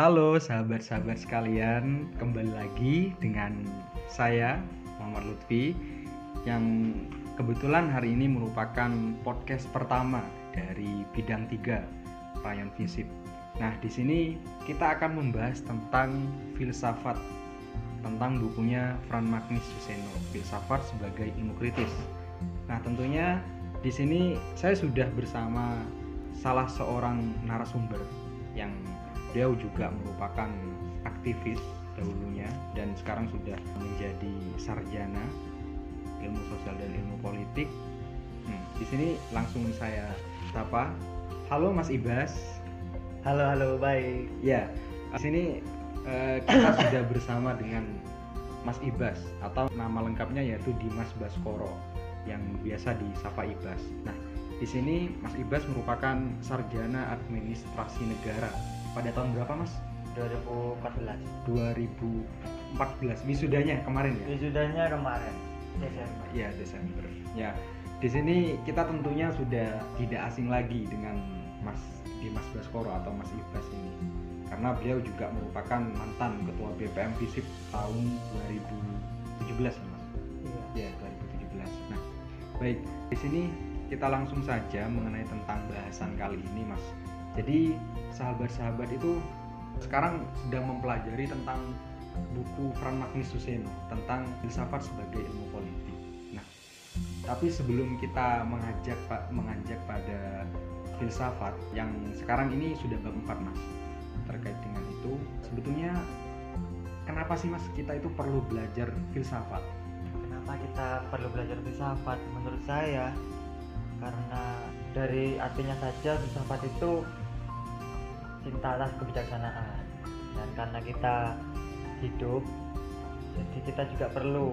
Halo sahabat-sahabat sekalian, kembali lagi dengan saya Muhammad Lutfi yang kebetulan hari ini merupakan podcast pertama dari bidang 3 Rayon Visip. Nah, di sini kita akan membahas tentang filsafat tentang bukunya Fran Magnus Suseno, Filsafat sebagai Ilmu Kritis. Nah, tentunya di sini saya sudah bersama salah seorang narasumber yang beliau juga merupakan aktivis dahulunya dan sekarang sudah menjadi sarjana ilmu sosial dan ilmu politik. Hmm, di sini langsung saya sapa. Halo Mas Ibas. Halo halo baik. Ya, di sini eh, kita sudah bersama dengan Mas Ibas atau nama lengkapnya yaitu Dimas Baskoro yang biasa disapa Ibas. Nah, di sini Mas Ibas merupakan sarjana administrasi negara pada tahun berapa Mas? 2014. 2014 wisudanya kemarin ya? Wisudanya kemarin Desember. Ya Desember. Ya di sini kita tentunya sudah tidak asing lagi dengan Mas Dimas Baskoro atau Mas Ibas ini karena beliau juga merupakan mantan ketua BPM Visip tahun 2017 ya Mas. Iya. Ya 2017. Nah baik di sini kita langsung saja mengenai tentang bahasan kali ini Mas. Jadi sahabat-sahabat itu sekarang sedang mempelajari tentang buku Fran Magnus Suseno tentang filsafat sebagai ilmu politik. Nah, tapi sebelum kita mengajak Pak mengajak pada filsafat yang sekarang ini sudah bab 4 Mas. Terkait dengan itu, sebetulnya kenapa sih Mas kita itu perlu belajar filsafat? Kenapa kita perlu belajar filsafat? Menurut saya karena dari artinya saja filsafat itu cinta atas kebijaksanaan. Dan karena kita hidup jadi kita juga perlu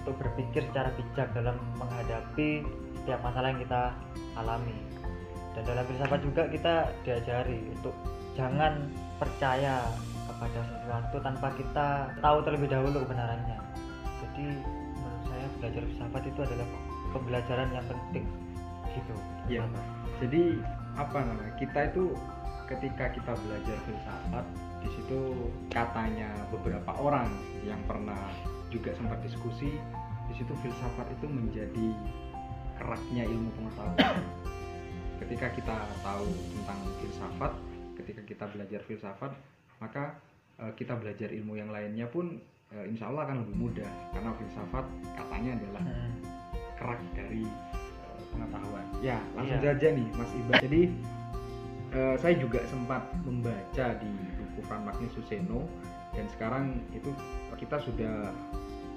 untuk berpikir secara bijak dalam menghadapi setiap masalah yang kita alami. Dan dalam filsafat juga kita diajari untuk jangan percaya kepada sesuatu tanpa kita tahu terlebih dahulu kebenarannya. Jadi menurut saya belajar filsafat itu adalah pembelajaran yang penting. Gitu. Iya. Jadi apa namanya? Kita itu ketika kita belajar filsafat di situ katanya beberapa orang yang pernah juga sempat diskusi di situ filsafat itu menjadi keraknya ilmu pengetahuan. ketika kita tahu tentang filsafat, ketika kita belajar filsafat, maka eh, kita belajar ilmu yang lainnya pun eh, insya Allah akan lebih mudah karena filsafat katanya adalah Hmm. kerak dari eh, pengetahuan. Ya, langsung Iya. saja nih Mas Iba. Jadi eh, saya juga sempat membaca di buku Fran Magnus Suseno dan sekarang itu kita sudah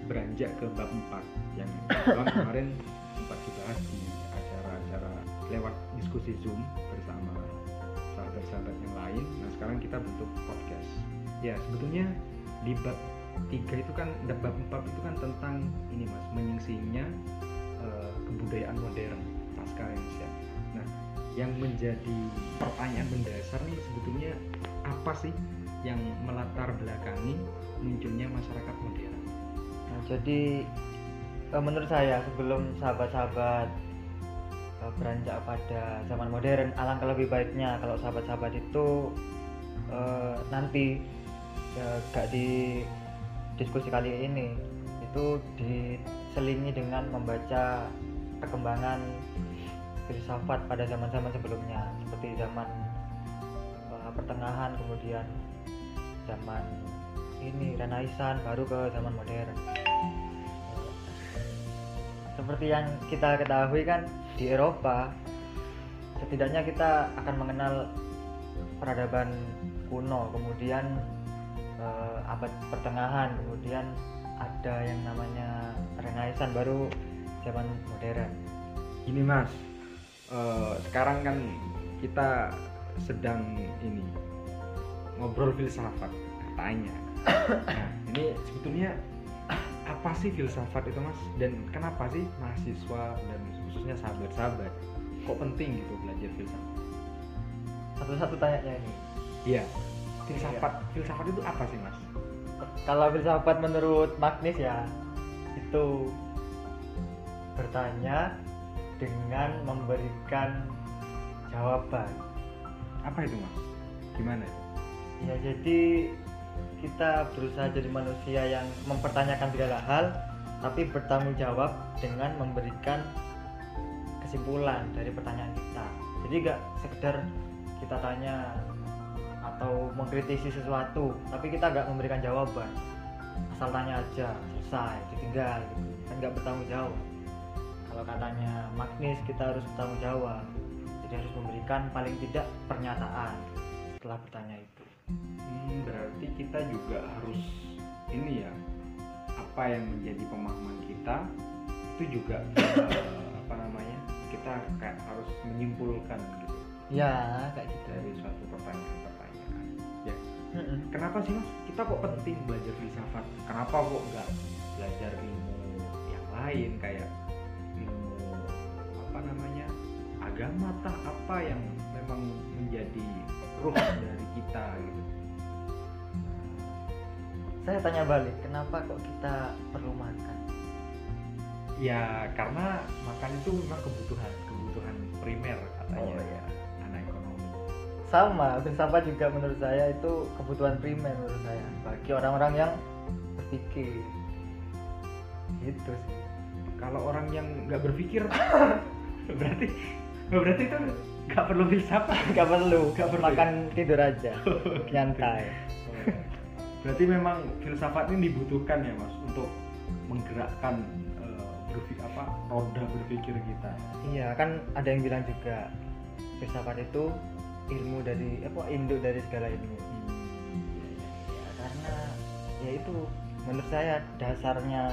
beranjak ke bab 4 yang kebetulan kemarin sempat dibahas di acara-acara lewat diskusi Zoom bersama sahabat-sahabat yang lain. Nah, sekarang kita bentuk podcast. Ya, sebetulnya di bab 3 itu kan dan bab 4 itu kan tentang ini Mas, menyingsingnya eh, kebudayaan modern pasca Renaissance. Yang menjadi pertanyaan mendasar nih sebetulnya apa sih yang melatar belakangi munculnya masyarakat modern? Nah, jadi eh, menurut saya sebelum sahabat-sahabat eh, beranjak pada zaman modern, alangkah lebih baiknya kalau sahabat-sahabat itu eh, nanti gak di diskusi kali ini itu diselingi dengan membaca perkembangan filsafat pada zaman-zaman sebelumnya seperti zaman eh, pertengahan kemudian zaman ini Renaissance baru ke zaman modern. Seperti yang kita ketahui kan di Eropa setidaknya kita akan mengenal peradaban kuno kemudian eh, abad pertengahan kemudian ada yang namanya Renaissance baru zaman modern. Ini Mas, eh, sekarang kan kita sedang ini ngobrol filsafat katanya. Nah, ini sebetulnya apa sih filsafat itu Mas? Dan kenapa sih mahasiswa dan khususnya sahabat-sahabat kok penting gitu belajar filsafat? satu-satu tanya ini Iya, filsafat filsafat itu apa sih Mas? kalau filsafat menurut Magnus ya itu bertanya dengan memberikan jawaban. Apa itu Mas? Gimana? ya jadi kita berusaha jadi manusia yang mempertanyakan segala hal tapi bertanggung jawab dengan memberikan kesimpulan dari pertanyaan kita. Jadi gak sekedar kita tanya atau mengkritisi sesuatu tapi kita gak memberikan jawaban. Asal tanya aja selesai ditinggal gitu. Kan gak bertanggung jawab kalau katanya magnis kita harus bertanggung jawab. Jadi harus memberikan paling tidak pernyataan setelah bertanya itu. Hmm, berarti kita juga harus ini ya apa yang menjadi pemahaman kita itu juga eh, apa namanya kita kayak harus menyimpulkan gitu. Ya kayak gitu. Dari suatu pertanyaan-pertanyaan. Ya. Mm-mm. kenapa sih mas? Kita kok penting belajar filsafat? Kenapa kok nggak belajar ilmu yang lain kayak namanya agama tah apa yang memang menjadi ruh dari kita gitu. Saya tanya balik kenapa kok kita perlu makan? Ya karena makan itu memang kebutuhan kebutuhan primer katanya Oh, iya. anak ekonomi. Sama filsafat juga menurut saya itu kebutuhan primer menurut saya bagi orang-orang yang berpikir. Gitu sih. Kalau orang yang nggak berpikir berarti berarti itu nggak perlu filsafat nggak perlu Nggak perlu. makan tidur aja. Nyantai. Berarti memang filsafat ini dibutuhkan ya mas untuk menggerakkan eh, berpikir apa roda berpikir kita. Iya kan ada yang bilang juga filsafat itu ilmu dari apa induk dari segala ilmu. Ya karena ya itu menurut saya dasarnya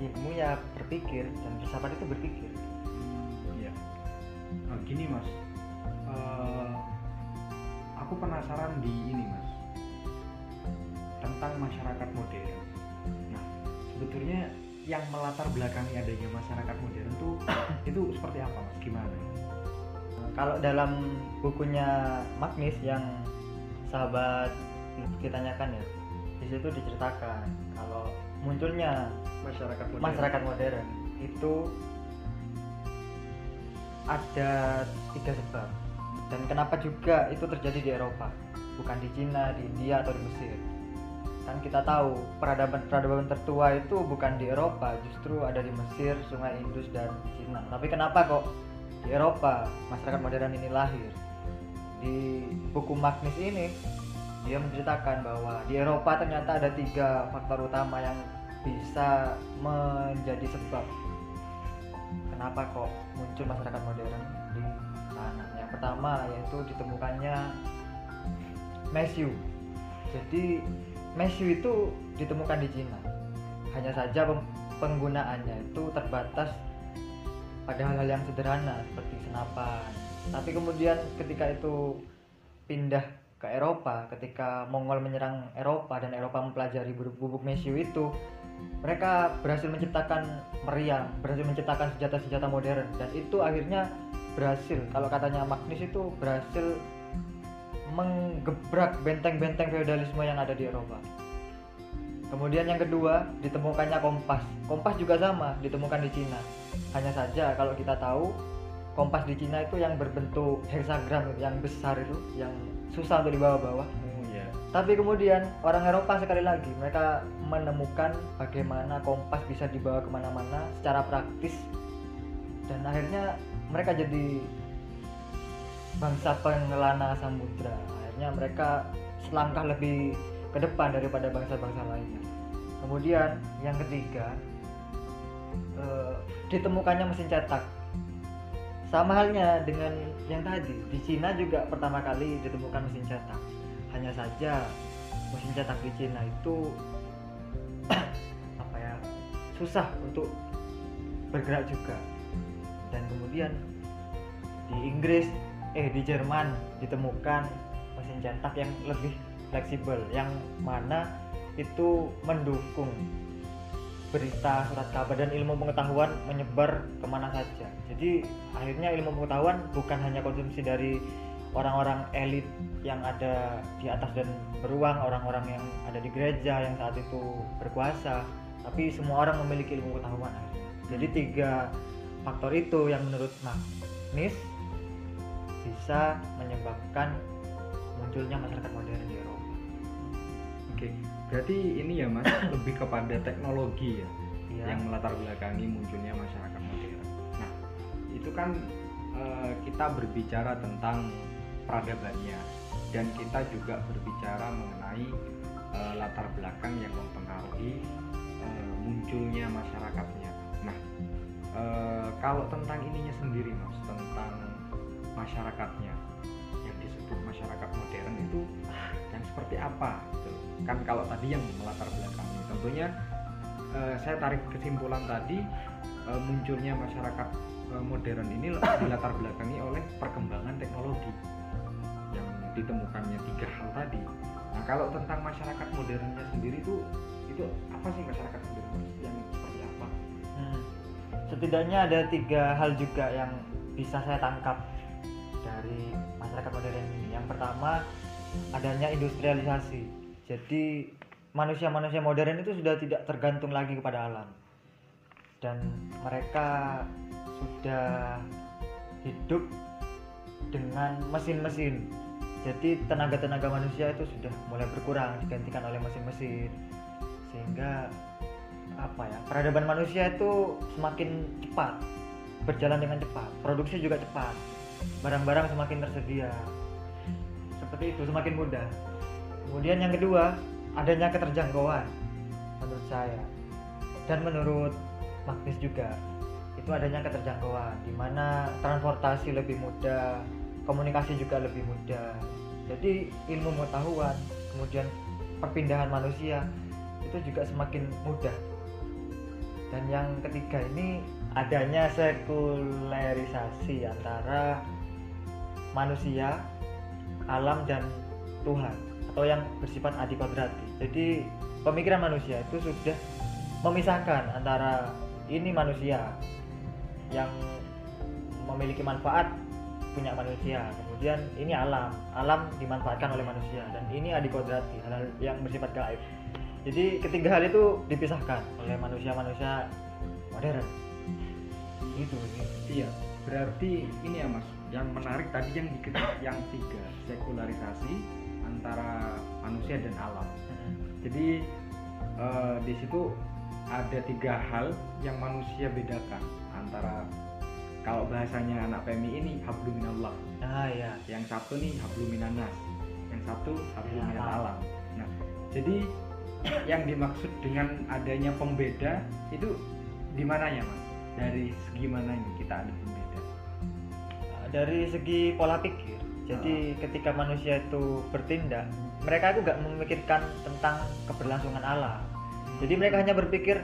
ilmu ya berpikir dan filsafat itu berpikir gini mas, Eh, aku penasaran di ini mas tentang masyarakat modern. Nah, sebetulnya yang melatar belakangi adanya masyarakat modern tuh itu seperti apa mas? Gimana? Kalau dalam bukunya Magnis yang sahabat kita tanyakan ya di situ diceritakan kalau munculnya Masyarakat modern. masyarakat modern itu ada tiga sebab. Dan kenapa juga itu terjadi di Eropa? Bukan di Cina, di India atau di Mesir. Kan kita tahu peradaban peradaban tertua itu bukan di Eropa justru ada di Mesir, Sungai Indus dan Cina. Tapi kenapa kok di Eropa masyarakat modern ini lahir? Di buku Magnis ini dia menceritakan bahwa di Eropa ternyata ada tiga faktor utama yang bisa menjadi sebab kenapa kok muncul masyarakat modern di sana. Yang pertama yaitu ditemukannya mesiu. Jadi mesiu itu ditemukan di Cina. Hanya saja penggunaannya itu terbatas pada hal-hal yang sederhana seperti senapan. Tapi kemudian ketika itu pindah ke Eropa, ketika Mongol menyerang Eropa dan Eropa mempelajari bubuk-bubuk mesiu itu, mereka berhasil menciptakan meriam, berhasil menciptakan senjata-senjata modern dan itu akhirnya berhasil kalau katanya Magnus itu berhasil menggebrak benteng-benteng feodalisme yang ada di Eropa. Kemudian yang kedua ditemukannya kompas. Kompas juga sama ditemukan di Cina. Hanya saja kalau kita tahu kompas di Cina itu yang berbentuk heksagram itu, yang besar itu, yang susah untuk dibawa-bawa. Oh iya. Tapi kemudian orang Eropa sekali lagi mereka menemukan bagaimana kompas bisa dibawa ke mana-mana secara praktis dan akhirnya mereka jadi bangsa pengelana samudra. Akhirnya mereka selangkah lebih ke depan daripada bangsa-bangsa lainnya. Kemudian yang ketiga eh, ditemukannya mesin cetak. Sama halnya dengan yang tadi di Cina juga pertama kali ditemukan mesin cetak. Hanya saja mesin cetak di Cina itu apa ya susah untuk bergerak juga. Dan kemudian di Inggris eh di Jerman ditemukan mesin cetak yang lebih fleksibel yang mana itu mendukung berita surat kabar dan ilmu pengetahuan menyebar ke mana saja jadi akhirnya ilmu pengetahuan bukan hanya konsumsi dari orang-orang elit yang ada di atas dan beruang orang-orang yang ada di gereja yang saat itu berkuasa tapi semua orang memiliki ilmu pengetahuan akhirnya. jadi tiga faktor itu yang menurut Magnis bisa menyebabkan munculnya masyarakat modern di Eropa Oke, berarti ini ya mas lebih kepada teknologi ya Iya. yang melatar belakangi munculnya masyarakat modern. Itu kan eh, kita berbicara tentang peradabannya dan kita juga berbicara mengenai eh, latar belakang yang mempengaruhi eh, munculnya masyarakatnya. Nah, eh, kalau tentang ininya sendiri mas, tentang masyarakatnya yang disebut masyarakat modern itu yang seperti apa? Gitu. Kan kalau tadi yang melatar belakangi, tentunya eh, saya tarik kesimpulan tadi eh, munculnya masyarakat modern ini dilatar belakangi oleh perkembangan teknologi yang ditemukannya tiga hal tadi. Nah kalau tentang masyarakat modernnya sendiri itu itu apa sih masyarakat modern yang seperti apa? Hmm. Setidaknya ada tiga hal juga yang bisa saya tangkap dari masyarakat modern ini. Yang pertama adanya industrialisasi. Jadi manusia-manusia modern itu sudah tidak tergantung lagi kepada alam dan mereka sudah hidup dengan mesin-mesin. Jadi tenaga-tenaga manusia itu sudah mulai berkurang digantikan oleh mesin-mesin. Sehingga apa ya peradaban manusia itu semakin cepat berjalan dengan cepat produksi juga cepat barang-barang semakin tersedia. Seperti itu semakin mudah. Kemudian yang kedua adanya keterjangkauan menurut saya. Dan menurut Magnus juga itu adanya keterjangkauan di mana transportasi lebih mudah komunikasi juga lebih mudah. Jadi ilmu pengetahuan kemudian perpindahan manusia itu juga semakin mudah. Dan yang ketiga ini adanya sekularisasi antara manusia alam dan Tuhan atau yang bersifat adikodrati jadi pemikiran manusia itu sudah memisahkan antara ini manusia yang memiliki manfaat punya manusia. Kemudian ini alam. Alam dimanfaatkan oleh manusia. Dan ini adikodrati hal yang bersifat gaib. Jadi ketiga hal itu dipisahkan oleh manusia-manusia modern. Gitu sih. Iya, berarti ini ya mas, yang menarik tadi yang yang tiga sekularisasi antara manusia dan alam. Jadi eh, di situ ada tiga hal yang manusia bedakan antara kalau bahasanya anak PMI ini habluminallah, nah ya yang satu nih habluminanas, yang satu habluminal alam. alam. Nah, jadi yang dimaksud dengan adanya pembeda itu di mananya mas? Dari segi mana ini kita ada pembeda? dari segi pola pikir jadi ketika manusia itu bertindak mereka itu nggak memikirkan tentang keberlangsungan alam jadi mereka hanya berpikir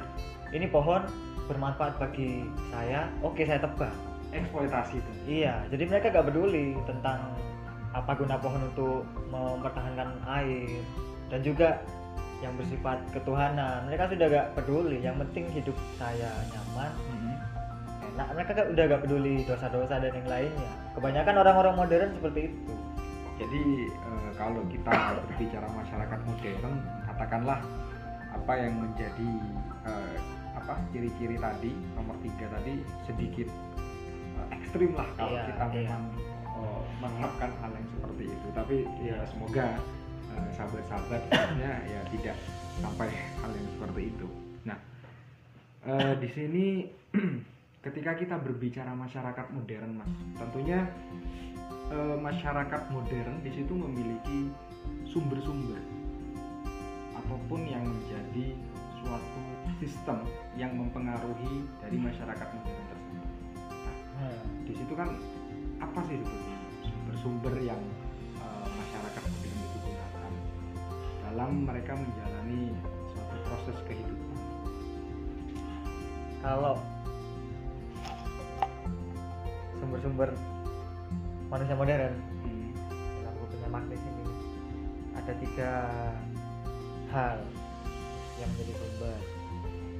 ini pohon bermanfaat bagi saya. Oke saya tebang Eksploitasi itu. iya jadi mereka nggak peduli tentang apa guna pohon untuk mempertahankan air dan juga yang bersifat ketuhanan. Mereka sudah gak peduli yang penting hidup saya nyaman. Enak mereka kan udah gak peduli dosa-dosa dan yang lainnya. Kebanyakan orang-orang modern seperti itu. Jadi eh, kalau kita berbicara masyarakat modern, katakanlah apa yang menjadi eh, apa ciri-ciri tadi nomor tiga tadi sedikit eh, ekstrim lah kalau Iya, kita iya. memang oh, menerapkan hal yang seperti itu. Tapi ya semoga eh, sahabat-sahabatnya ya tidak sampai hal yang seperti itu. Nah eh, di sini ketika kita berbicara masyarakat modern mas, tentunya eh, masyarakat modern di situ memiliki sumber-sumber ataupun yang menjadi suatu sistem yang mempengaruhi dari masyarakat modern tersebut. Nah, di situ kan apa sih sebetulnya sumber-sumber yang eh, masyarakat modern itu gunakan dalam mereka menjalani suatu proses kehidupan. kalau sumber-sumber manusia modern Hmm. dalam bukunya Magnus ini ada tiga hal yang menjadi sumber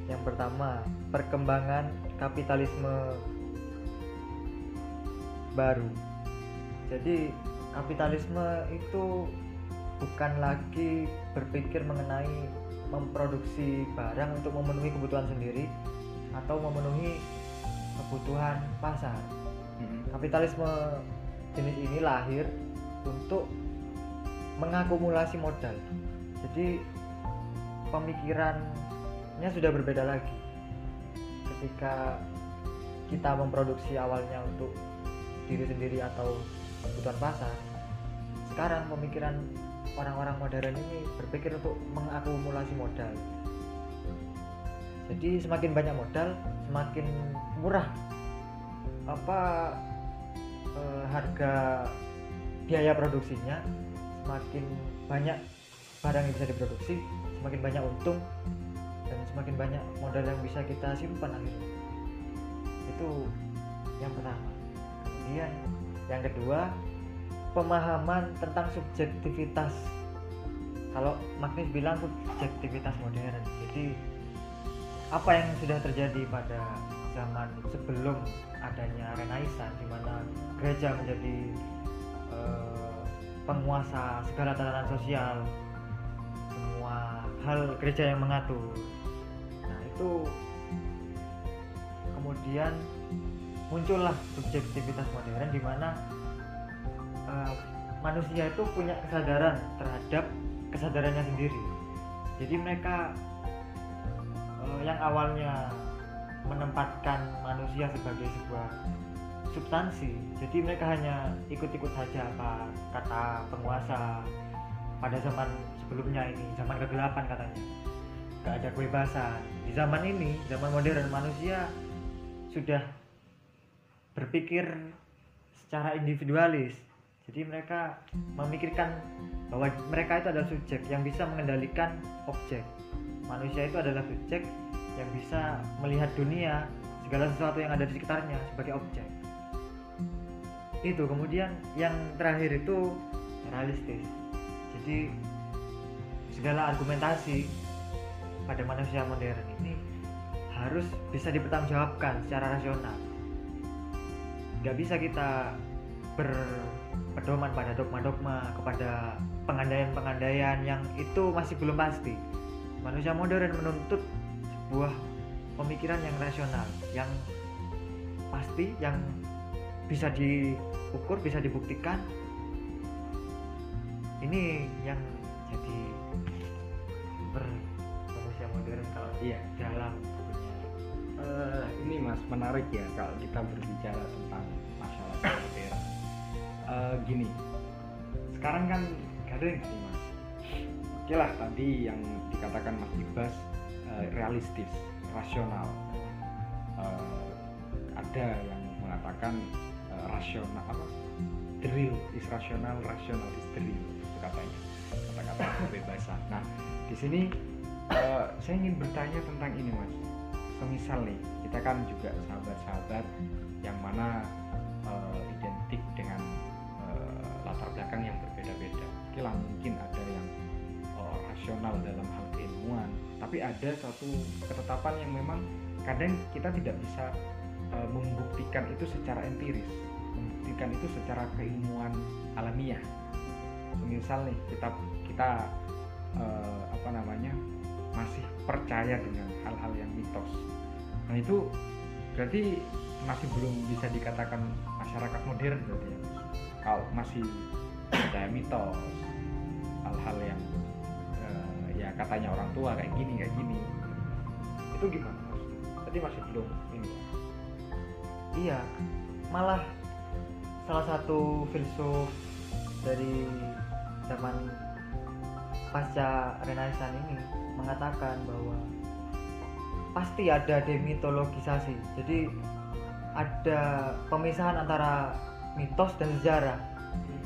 yang pertama perkembangan kapitalisme baru. Jadi kapitalisme itu bukan lagi berpikir mengenai memproduksi barang untuk memenuhi kebutuhan sendiri atau memenuhi kebutuhan pasar. Kapitalisme jenis ini lahir untuk mengakumulasi modal. Jadi pemikirannya sudah berbeda lagi. Ketika kita memproduksi awalnya untuk diri sendiri atau kebutuhan pasar sekarang pemikiran orang-orang modern ini berpikir untuk mengakumulasi modal. Jadi semakin banyak modal semakin murah apa eh, harga biaya produksinya semakin banyak barang yang bisa diproduksi semakin banyak untung dan semakin banyak modal yang bisa kita simpan akhirnya. Itu yang pertama. Kemudian yang kedua pemahaman tentang subjektivitas. Kalau Magnis bilang subjektivitas modern jadi apa yang sudah terjadi pada zaman sebelum adanya Renaissance di mana gereja menjadi eh, penguasa segala tatanan sosial hal gereja yang mengatur. Nah itu kemudian muncullah subjektivitas modern di mana eh, manusia itu punya kesadaran terhadap kesadarannya sendiri. Jadi mereka eh, yang awalnya menempatkan manusia sebagai sebuah substansi jadi mereka hanya ikut-ikut saja apa kata penguasa pada zaman sebelumnya ini zaman kegelapan katanya. Gak ada kebebasan. Di zaman ini zaman modern manusia sudah berpikir secara individualis. Jadi mereka memikirkan bahwa mereka itu adalah subjek yang bisa mengendalikan objek. Manusia itu adalah subjek yang bisa melihat dunia segala sesuatu yang ada di sekitarnya sebagai objek. Itu kemudian yang terakhir itu realistis. Jadi segala argumentasi pada manusia modern ini harus bisa dipertanggungjawabkan secara rasional. Nggak bisa kita berpedoman pada dogma-dogma kepada pengandaian-pengandaian yang itu masih belum pasti. Manusia modern menuntut sebuah pemikiran yang rasional yang pasti yang bisa diukur bisa dibuktikan. Ini yang jadi Iya. dalam Eh, ini mas menarik ya kalau kita berbicara tentang masyarakat modern. Eh, gini, sekarang kan gak ada yang gini mas. Oke lah tadi yang dikatakan Mas Ibas eh, realistis, rasional. Eh, ada yang mengatakan eh, rasional apa? Real is rasional, rational is real itu katanya kata-kata kebebasan. Nah di sini eh, saya ingin bertanya tentang ini mas. Semisal nih kita kan juga sahabat-sahabat yang mana eh, identik dengan eh, latar belakang yang berbeda-beda. Oke mungkin ada yang eh, rasional dalam hal keilmuan tapi ada satu ketetapan yang memang kadang kita tidak bisa eh, membuktikan itu secara empiris membuktikan itu secara keilmuan alamiah. Misal nih kita kita eh, apa namanya masih percaya dengan hal-hal yang mitos. Nah itu berarti masih belum bisa dikatakan masyarakat modern berarti ya. Kalau masih percaya mitos, hal-hal yang eh, ya katanya orang tua kayak gini kayak gini, itu gimana mas? Berarti masih belum ini. ya? iya malah salah satu filsuf dari zaman pasca renaissance ini mengatakan bahwa pasti ada demitologisasi jadi ada pemisahan antara mitos dan sejarah.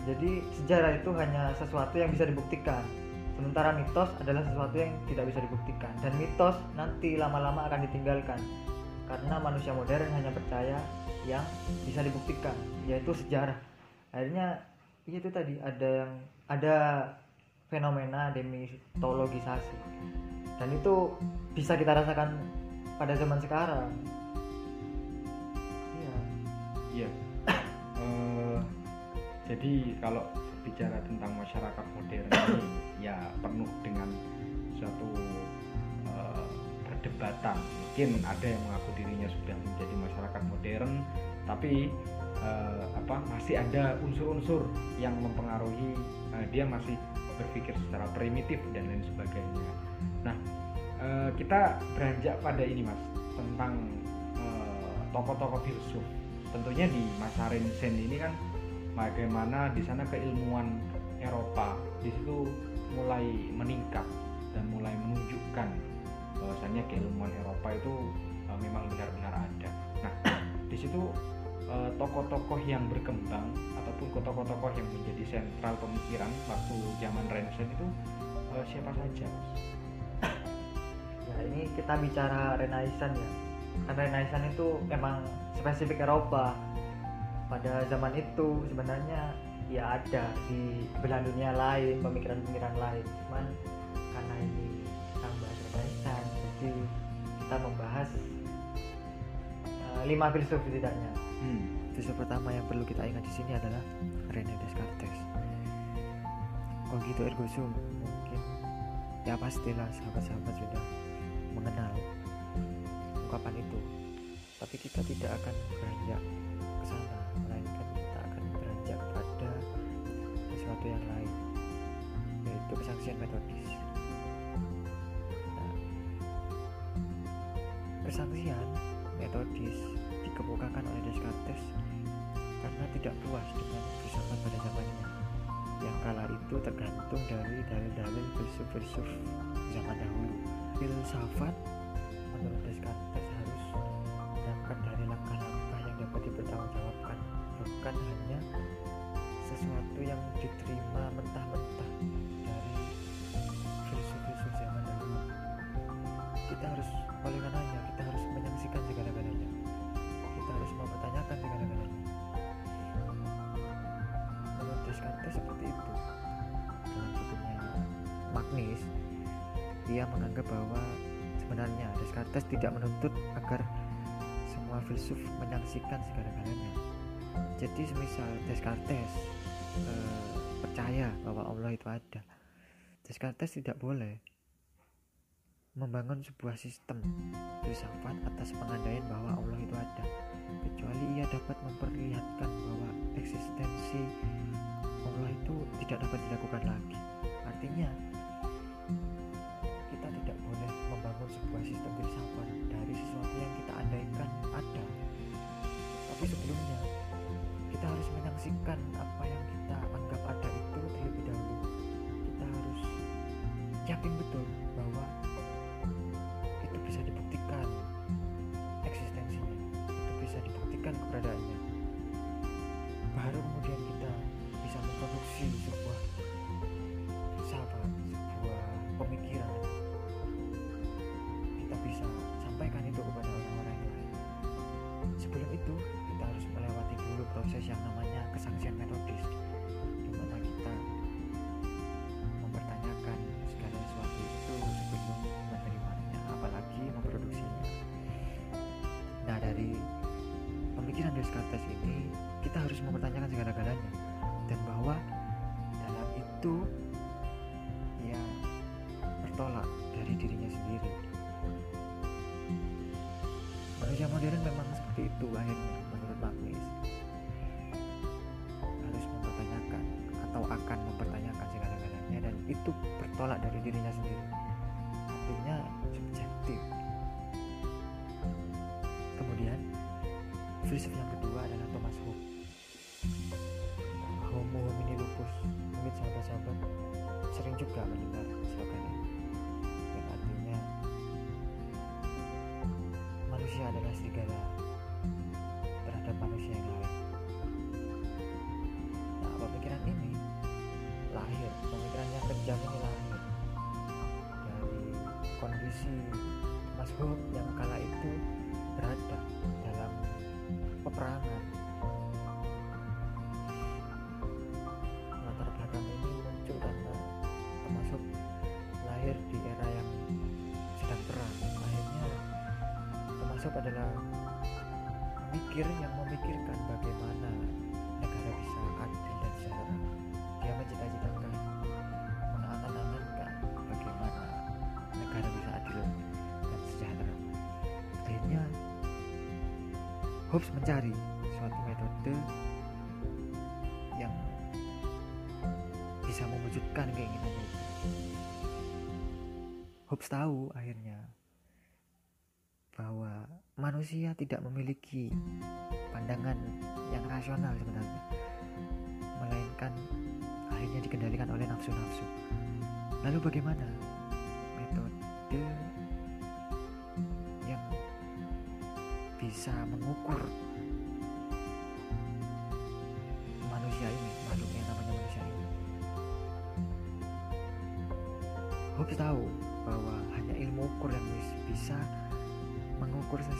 Jadi sejarah itu hanya sesuatu yang bisa dibuktikan. Sementara mitos adalah sesuatu yang tidak bisa dibuktikan. Dan mitos nanti lama-lama akan ditinggalkan. Karena manusia modern hanya percaya yang bisa dibuktikan yaitu sejarah. Akhirnya ya itu tadi ada yang ada fenomena demitologisasi dan itu bisa kita rasakan pada zaman sekarang iya Iya. Eh, jadi kalau bicara tentang masyarakat modern ini ya penuh dengan suatu eh, perdebatan. Mungkin ada yang mengaku dirinya sudah menjadi masyarakat modern, tapi eh, apa masih ada unsur-unsur yang mempengaruhi eh, dia masih berpikir secara primitif dan lain sebagainya. Nah, eh, kita beranjak pada ini mas tentang eh, tokoh-tokoh filsuf. Tentunya di masa Renaissance ini kan bagaimana di sana keilmuan Eropa di situ mulai meningkat dan mulai menunjukkan bahwasannya keilmuan Eropa itu uh, memang benar-benar ada. Nah, di situ uh, tokoh-tokoh yang berkembang ataupun tokoh-tokoh yang menjadi sentral pemikiran waktu zaman Renaissance itu uh, siapa saja? Ya ini kita bicara Renaissance ya. Karena Renaissance itu memang spesifik Eropa. Pada zaman itu sebenarnya ya ada di belahan dunia lain pemikiran-pemikiran lain cuman karena ini kita membahas Renaissance jadi kita membahas lima filsuf setidaknya. Hmm. filsuf pertama yang perlu kita ingat di sini adalah René Descartes. Cogito ergo sum mungkin ya pastilah sahabat-sahabat sudah mengenal ungkapan itu. Tapi kita tidak akan beranjak ke sana melainkan kita akan beranjak pada sesuatu yang lain yaitu kesaksian metodis. Nah, kesaksian metodis dikemukakan oleh Descartes karena tidak puas dengan filsafat pada zamannya. Yang kala itu tergantung dari dalil-dalil filsuf-filsuf zaman dahulu. Filsafat filsuf menyaksikan segala-galanya. Jadi semisal Descartes eh, percaya bahwa Allah itu ada. Descartes tidak boleh membangun sebuah sistem filsafat atas pengandaian bahwa Allah itu ada kecuali ia dapat memperlihatkan bahwa eksistensi Allah itu tidak dapat dilakukan lagi. Artinya menyaksikan apa yang kita anggap ada itu terlebih dahulu. Kita harus yakin betul modern memang seperti itu akhirnya menurut Magnis harus mempertanyakan atau akan mempertanyakan segala-galanya dan itu bertolak dari dirinya sendiri. Artinya subjektif. Kemudian filsuf yang kedua adalah Thomas Hobbes. Homo homini lupus mungkin sahabat-sahabat sering juga mendengar adalah serigala terhadap manusia yang lain. Nah pemikiran ini lahir pemikiran yang kejam ini lahir dari kondisi Mas yang kala itu berada dalam peperangan termasuk adalah mikir yang memikirkan bagaimana negara bisa adil dan sejahtera dia mencita-citakan mengangan-angankan bagaimana negara bisa adil dan sejahtera akhirnya Hobbes mencari suatu metode yang bisa mewujudkan keinginannya itu. Hobbes tahu akhirnya bahwa manusia tidak memiliki pandangan yang rasional sebenarnya melainkan akhirnya dikendalikan oleh nafsu-nafsu. Lalu bagaimana metode yang bisa mengukur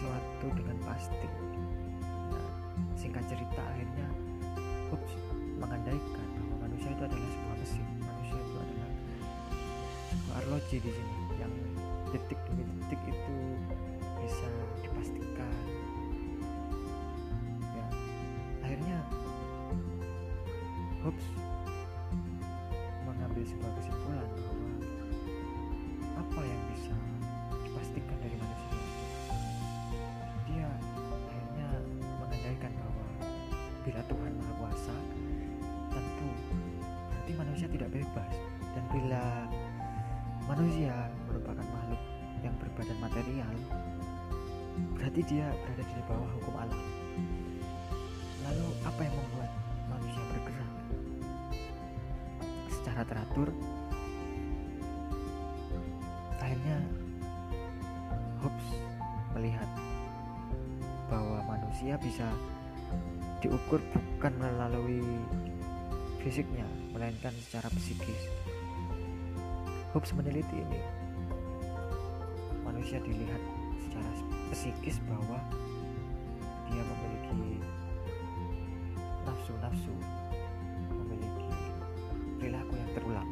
sesuatu dengan pasti. Nah, singkat cerita akhirnya Hobbes mengandaikan bahwa manusia itu adalah sebuah mesin. Manusia itu adalah sebuah arloji di sini yang detik demi detik itu bisa dipastikan. Ya akhirnya Hobbes tidak bebas. Dan bila manusia merupakan makhluk yang berbadan material berarti dia berada di bawah hukum alam. Lalu apa yang membuat manusia bergerak? Secara teratur akhirnya Hobbes melihat bahwa manusia bisa diukur bukan melalui fisiknya melainkan secara psikis. Hobbes meneliti ini. Manusia dilihat secara psikis bahwa dia memiliki nafsu-nafsu memiliki perilaku yang terulang.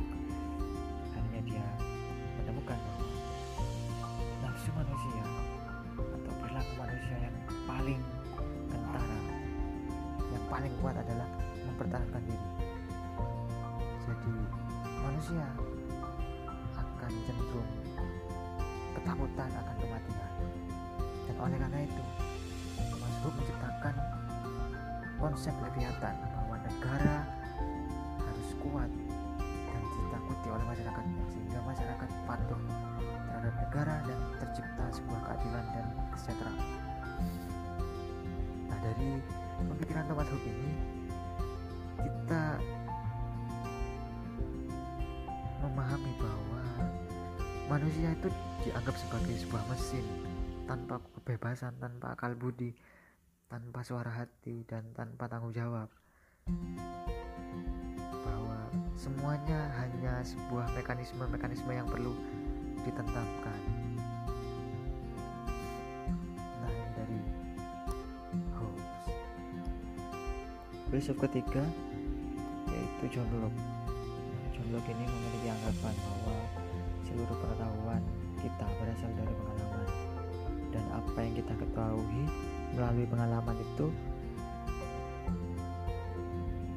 Akhirnya dia menemukan bahwa nafsu manusia atau perilaku manusia yang paling kentara yang paling kuat adalah mempertahankan diri manusia akan cenderung ketakutan akan kematian dan oleh karena itu Mas Hope menciptakan konsep Leviathan bahwa negara harus kuat dan ditakuti oleh masyarakatnya sehingga masyarakat patuh terhadap negara dan tercipta sebuah keadilan dan kesejahteraan. Nah dari pemikiran Thomas Hobbes ini kita bahwa manusia itu dianggap sebagai sebuah mesin tanpa kebebasan, tanpa akal budi, tanpa suara hati dan tanpa tanggung jawab. Bahwa semuanya hanya sebuah mekanisme-mekanisme yang perlu ditentangkan nah ini dari Hobbes filsuf ketiga yaitu John Locke Locke ini memiliki anggapan bahwa seluruh pengetahuan kita berasal dari pengalaman. Dan apa yang kita ketahui melalui pengalaman itu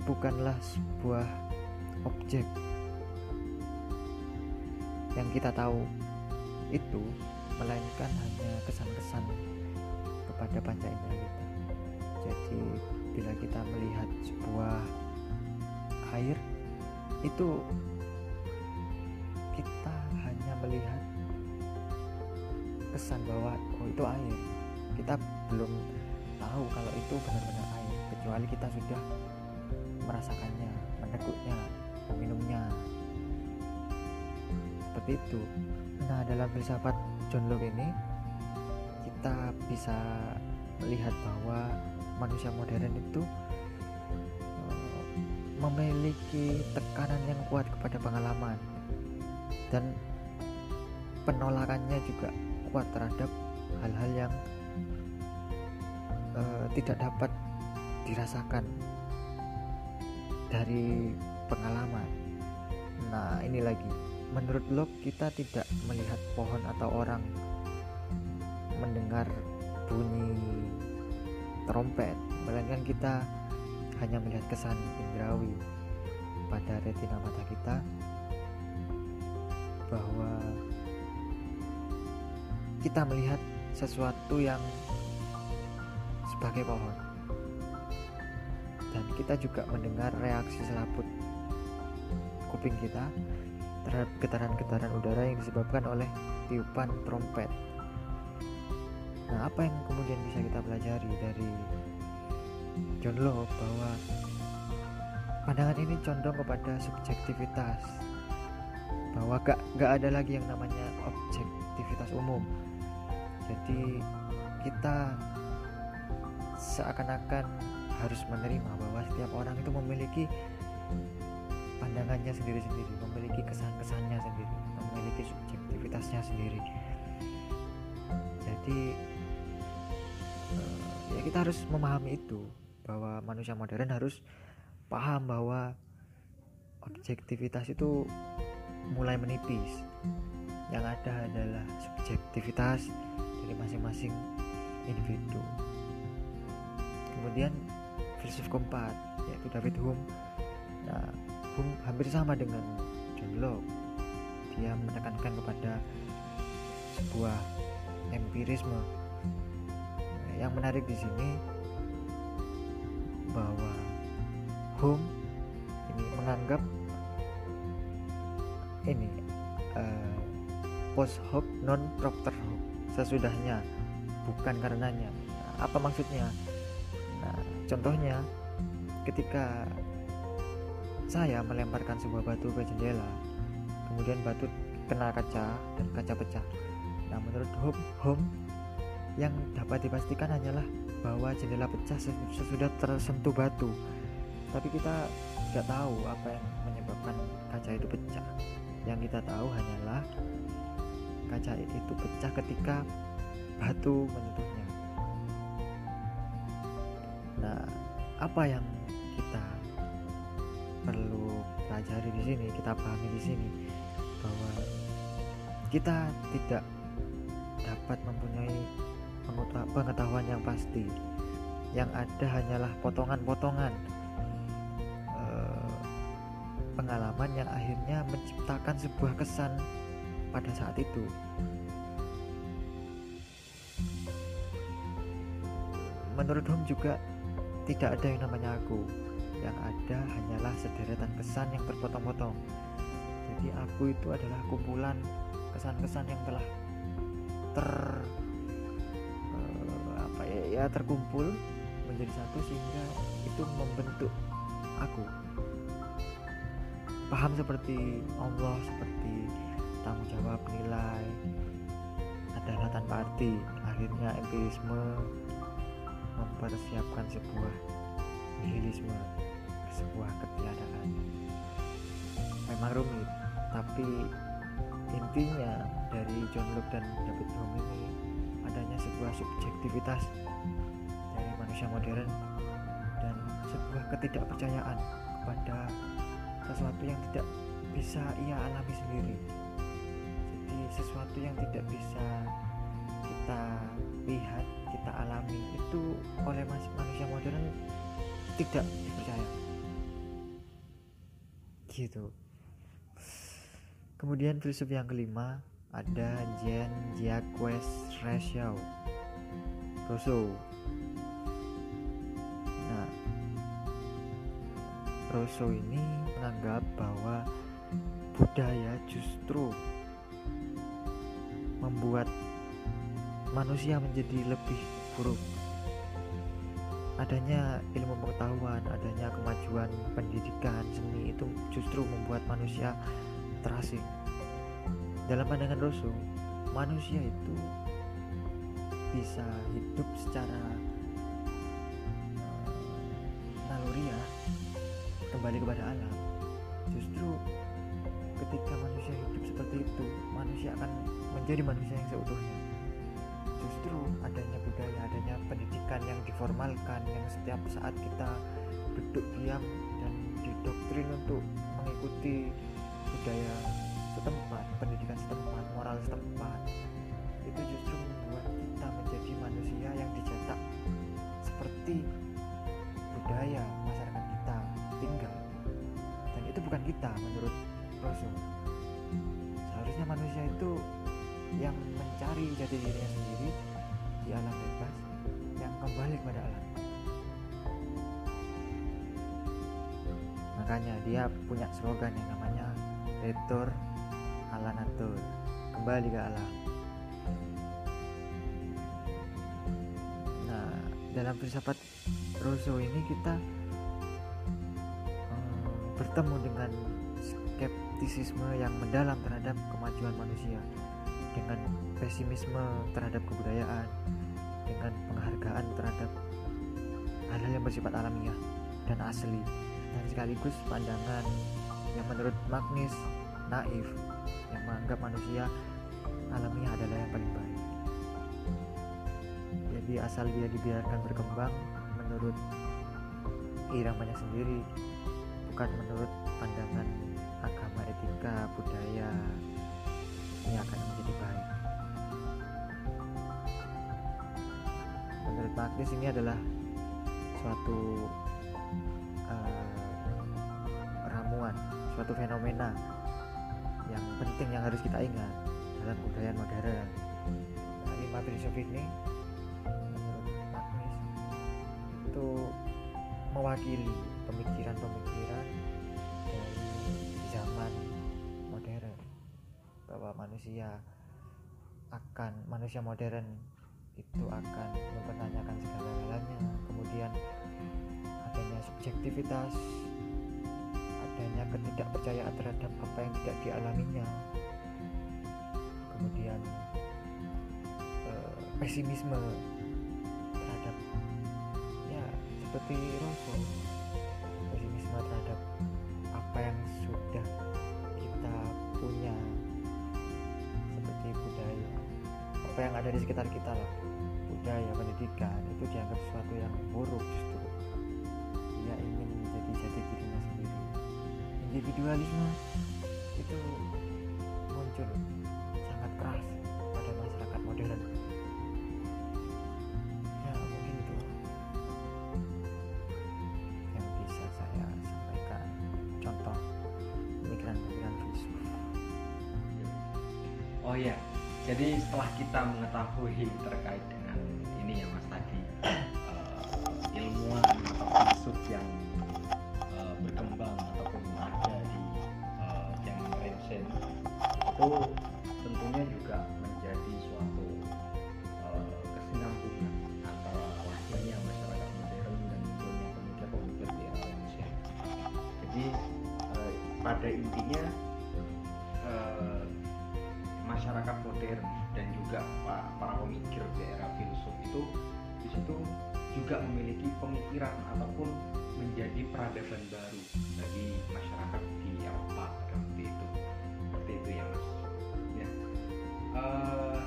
bukanlah sebuah objek yang kita tahu itu melainkan hanya kesan-kesan kepada panca indera kita. Jadi bila kita melihat sebuah air itu kita hanya melihat kesan bahwa oh itu air. Kita belum tahu kalau itu benar-benar air kecuali kita sudah merasakannya meneguknya meminumnya. Seperti itu. Nah dalam filsafat John Locke ini kita bisa melihat bahwa manusia modern itu memiliki tekanan yang kuat kepada pengalaman dan penolakannya juga kuat terhadap hal-hal yang uh, tidak dapat dirasakan dari pengalaman. Nah, ini lagi. Menurut Locke, kita tidak melihat pohon atau orang mendengar bunyi trompet, melainkan kita hanya melihat kesan indrawi pada retina mata kita bahwa kita melihat sesuatu yang sebagai pohon dan kita juga mendengar reaksi selaput kuping kita terhadap getaran-getaran udara yang disebabkan oleh tiupan trompet. Nah, apa yang kemudian bisa kita pelajari dari John Locke bahwa pandangan ini condong kepada subjektivitas. Bahwa gak, gak ada lagi yang namanya objektivitas umum. Jadi kita seakan-akan harus menerima bahwa setiap orang itu memiliki pandangannya sendiri-sendiri memiliki kesan-kesannya sendiri memiliki subjektivitasnya sendiri. Jadi eh, ya kita harus memahami itu bahwa manusia modern harus paham bahwa objektivitas itu mulai menipis. Yang ada adalah subjektivitas dari masing-masing individu. Kemudian filsuf keempat yaitu David Hume. Nah Hume hampir sama dengan John Locke. Dia menekankan kepada sebuah empirisme. Nah, yang menarik di sini bahwa Hume ini menganggap ini uh, post hoc non propter hoc sesudahnya bukan karenanya. Apa maksudnya? Nah contohnya ketika saya melemparkan sebuah batu ke jendela kemudian batu kena kaca dan kaca pecah. Nah menurut Home, Home yang dapat dipastikan hanyalah bahwa jendela pecah sesudah tersentuh batu. Tapi kita tidak tahu apa yang menyebabkan kaca itu pecah. Yang kita tahu hanyalah kaca itu pecah ketika batu menyentuhnya nah apa yang kita perlu pelajari di sini kita pahami di sini bahwa kita tidak dapat mempunyai pengetahuan yang pasti yang ada hanyalah potongan-potongan pengalaman yang akhirnya menciptakan sebuah kesan pada saat itu. Menurut Hum juga tidak ada yang namanya aku. Yang ada hanyalah sederetan kesan yang terpotong-potong. Jadi aku itu adalah kumpulan kesan-kesan yang telah ter ya, terkumpul menjadi satu sehingga itu membentuk aku. Paham seperti Allah seperti tanggung jawab nilai adalah tanpa arti. Akhirnya empirisme mempersiapkan sebuah nihilisme sebuah ketiadaan. Memang rumit tapi intinya dari John Locke dan David Hume ini adanya sebuah subjektivitas manusia modern dan sebuah ketidakpercayaan kepada sesuatu yang tidak bisa ia alami sendiri. Jadi sesuatu yang tidak bisa kita lihat kita alami itu oleh manusia modern tidak dipercaya. Gitu. Kemudian filsuf yang kelima ada Jean Jacques Rousseau Rousseau Rousseau ini menganggap bahwa budaya justru membuat manusia menjadi lebih buruk. Adanya ilmu pengetahuan, adanya kemajuan pendidikan, seni itu justru membuat manusia terasing. Dalam pandangan Rousseau, manusia itu bisa hidup secara kembali kepada alam justru ketika manusia hidup seperti itu manusia akan menjadi manusia yang seutuhnya. Justru adanya budaya adanya pendidikan yang diformalkan yang setiap saat kita duduk diam dan didoktrin untuk mengikuti budaya setempat pendidikan setempat moral kita menurut Rasul. Seharusnya manusia itu yang mencari jati dirinya sendiri di alam bebas yang kembali kepada alam. Makanya dia punya slogan yang namanya retur Allah natur kembali ke alam. Nah dalam filsafat Rousseau ini kita bertemu dengan skeptisisme yang mendalam terhadap kemajuan manusia dengan pesimisme terhadap kebudayaan dengan penghargaan terhadap hal-hal yang bersifat alamiah dan asli dan sekaligus pandangan yang menurut Magnis naif yang menganggap manusia alamiah adalah yang paling baik. Jadi asal dia dibiarkan berkembang menurut iramanya sendiri bukan menurut pandangan agama etika budaya ini akan menjadi baik. Menurut Magnis ini adalah suatu uh, ramuan suatu fenomena yang penting yang harus kita ingat dalam budaya modern. Nah, lima filsuf ini menurut Magnis itu mewakili pemikiran-pemikiran dari zaman modern bahwa manusia akan manusia modern itu akan mempertanyakan segala-galanya. Kemudian adanya subjektivitas adanya ketidakpercayaan terhadap apa yang tidak dialaminya. Kemudian eh, pesimisme terhadap ya seperti Rousseau di sekitar kita lah. Budaya pendidikan itu dianggap sesuatu yang buruk justru. Dia ingin menjadi jati dirinya sendiri. Individualisme jadi setelah kita mengetahui terkait dengan ini ya Mas tadi eh, ilmuwan atau filsuf yang eh, berkembang ataupun ada di zaman Renaissance itu tentunya juga menjadi suatu eh, kesinambungan antara lahirnya masyarakat modern dan munculnya pemikir-pemikir di era Renaissance. Jadi eh, pada intinya dan juga para, pemikir di era filsuf itu di situ juga memiliki pemikiran ataupun menjadi peradaban baru bagi masyarakat di Eropa waktu itu. Seperti itu ya mas. Ya. Eh,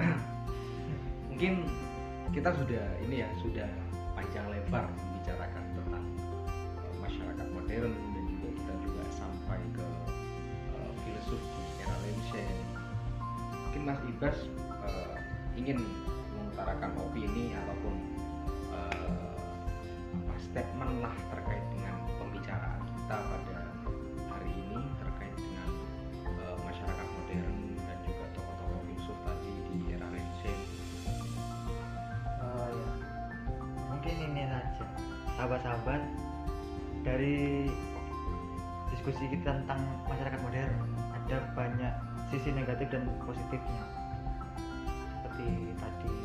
mungkin kita sudah ini ya sudah panjang lebar membicarakan tentang eh, masyarakat modern Mas Ibas eh, ingin mengutarakan opini ataupun eh, apa statement lah terkait dengan pembicaraan kita pada hari ini terkait dengan eh, masyarakat modern dan juga tokoh-tokoh filsuf tadi di era Renaissance. Oh ya, mungkin ini saja, sahabat-sahabat dari diskusi kita tentang masyarakat modern ada banyak sisi negatif dan positifnya. Seperti tadi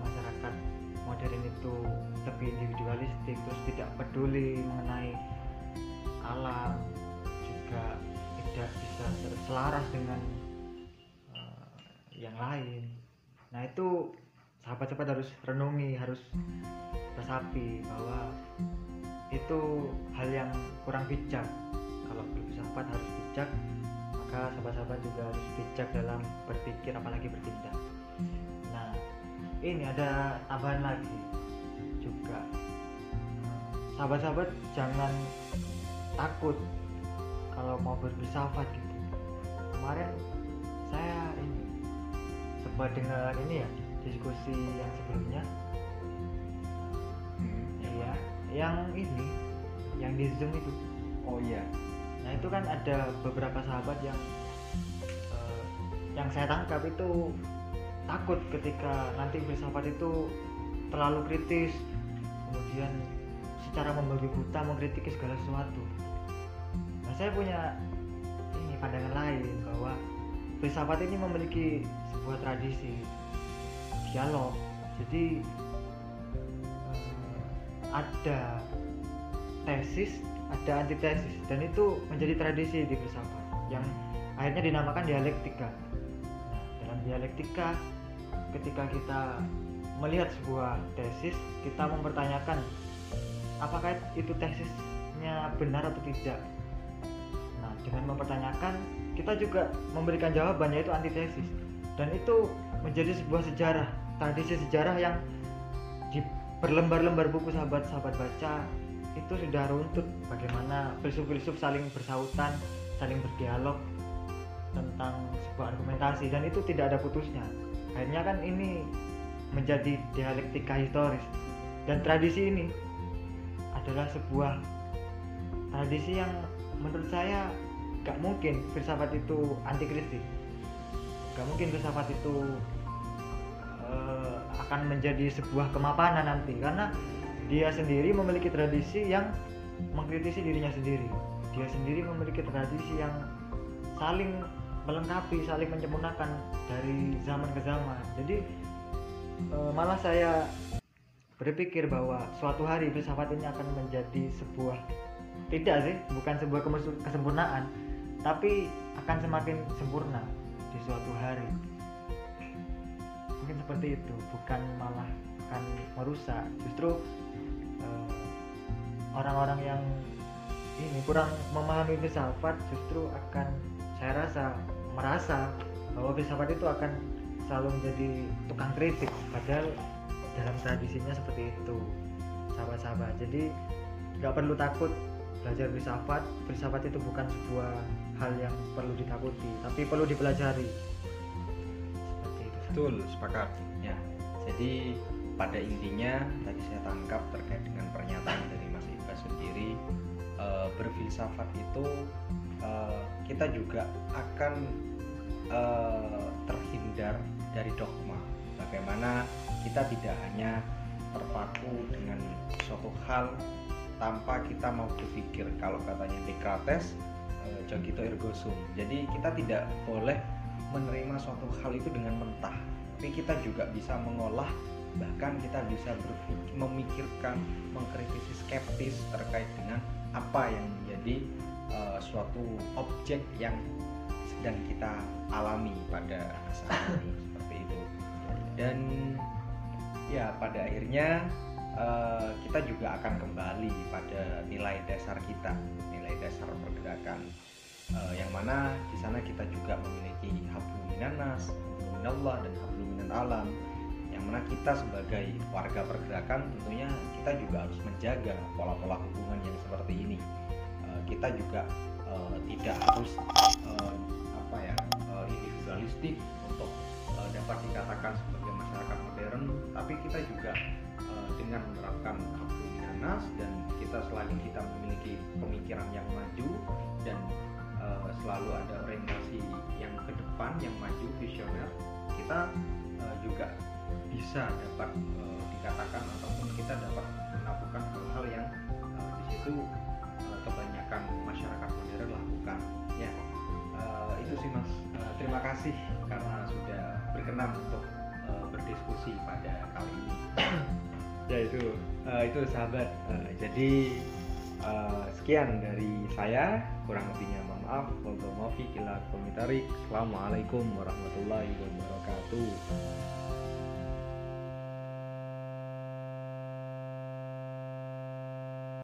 masyarakat modern itu lebih individualistik, terus tidak peduli mengenai alam, juga tidak bisa selaras dengan eh, yang lain nah itu sahabat-sahabat harus renungi harus resapi bahwa itu hal yang kurang bijak kalau bersahabat harus bijak maka sahabat-sahabat juga harus bijak dalam berpikir apalagi bertindak. Nah ini ada tambahan lagi juga. Sahabat-sahabat jangan takut kalau mau berfilsafat gitu. Kemarin saya ini sempat dengar ini ya diskusi yang sebelumnya. Iya yang ini yang di zoom itu. Oh iya, nah itu kan ada beberapa sahabat yang eh, yang saya tangkap itu takut ketika nanti filsafat itu terlalu kritis kemudian secara membabi buta mengkritiki segala sesuatu. Nah saya punya ini pandangan lain bahwa filsafat ini memiliki sebuah tradisi dialog. Jadi eh, ada tesis ada antitesis dan itu menjadi tradisi di filsafat yang akhirnya dinamakan dialektika. Nah, dalam dialektika ketika kita melihat sebuah tesis kita mempertanyakan apakah itu tesisnya benar atau tidak? Nah dengan mempertanyakan kita juga memberikan jawaban yaitu antitesis. Dan itu menjadi sebuah sejarah tradisi sejarah yang di berlembar-lembar buku sahabat-sahabat baca itu sudah runtut bagaimana filsuf-filsuf saling bersautan saling berdialog tentang sebuah argumentasi. Dan itu tidak ada putusnya. Akhirnya kan ini menjadi dialektika historis. Dan tradisi ini adalah sebuah tradisi yang menurut saya gak mungkin filsafat itu anti kritik gak mungkin filsafat itu uh, akan menjadi sebuah kemapanan nanti. Karena dia sendiri memiliki tradisi yang mengkritisi dirinya sendiri. Dia sendiri memiliki tradisi yang saling melengkapi saling menyempurnakan dari zaman ke zaman. Jadi e, malah saya berpikir bahwa suatu hari filsafat ini akan menjadi sebuah tidak sih bukan sebuah kesempurnaan tapi akan semakin sempurna di suatu hari. Mungkin seperti itu bukan malah akan merusak. Justru eh, orang-orang uh, yang ini kurang memahami filsafat justru akan saya rasa merasa bahwa filsafat itu akan selalu menjadi tukang kritik. Padahal dalam tradisinya seperti itu sahabat-sahabat. Jadi nggak perlu takut belajar filsafat. Filsafat itu bukan sebuah hal yang perlu ditakuti tapi perlu dipelajari. Seperti itu. Betul sepakat. Ya jadi pada intinya tadi saya tangkap terkait dengan pernyataan dari Mas Iba sendiri e, berfilsafat itu e, kita juga akan e, terhindar dari dogma. Bagaimana kita tidak hanya terpaku dengan suatu hal tanpa kita mau berpikir. Kalau katanya Descartes Jogito ergo sum. Jadi kita tidak boleh menerima suatu hal itu dengan mentah. Tapi kita juga bisa mengolah bahkan kita bisa berpikir, memikirkan mengkritisi skeptis terkait dengan apa yang menjadi uh, suatu objek yang sedang kita alami pada saat ini. Seperti itu. Dan ya pada akhirnya uh, kita juga akan kembali pada nilai dasar kita nilai dasar pergerakan. Uh, yang mana di sana kita juga memiliki hablum minanas, hablum minallah dan hablum minan alam yang mana kita sebagai warga pergerakan tentunya kita juga harus menjaga pola-pola hubungan yang seperti ini. Uh, kita juga uh, tidak harus uh, apa ya individualistik untuk dapat dikatakan sebagai masyarakat modern tapi kita juga dengan menerapkan minanas dan kita selagi kita memiliki pemikiran yang maju dan uh, selalu ada orientasi yang ke depan yang maju visioner kita juga bisa dapat uh, dikatakan ataupun kita dapat melakukan hal-hal yang uh, di situ uh, kebanyakan masyarakat modern lakukan. Ya uh, itu sih mas. Uh, terima kasih karena sudah berkenan untuk uh, berdiskusi pada kali ini. Ya itu uh, itu sahabat. Uh, jadi uh, sekian dari saya. Kurang lebihnya mohon maaf. Wabillahi ila komentari assalamualaikum warahmatullahi wabarakatuh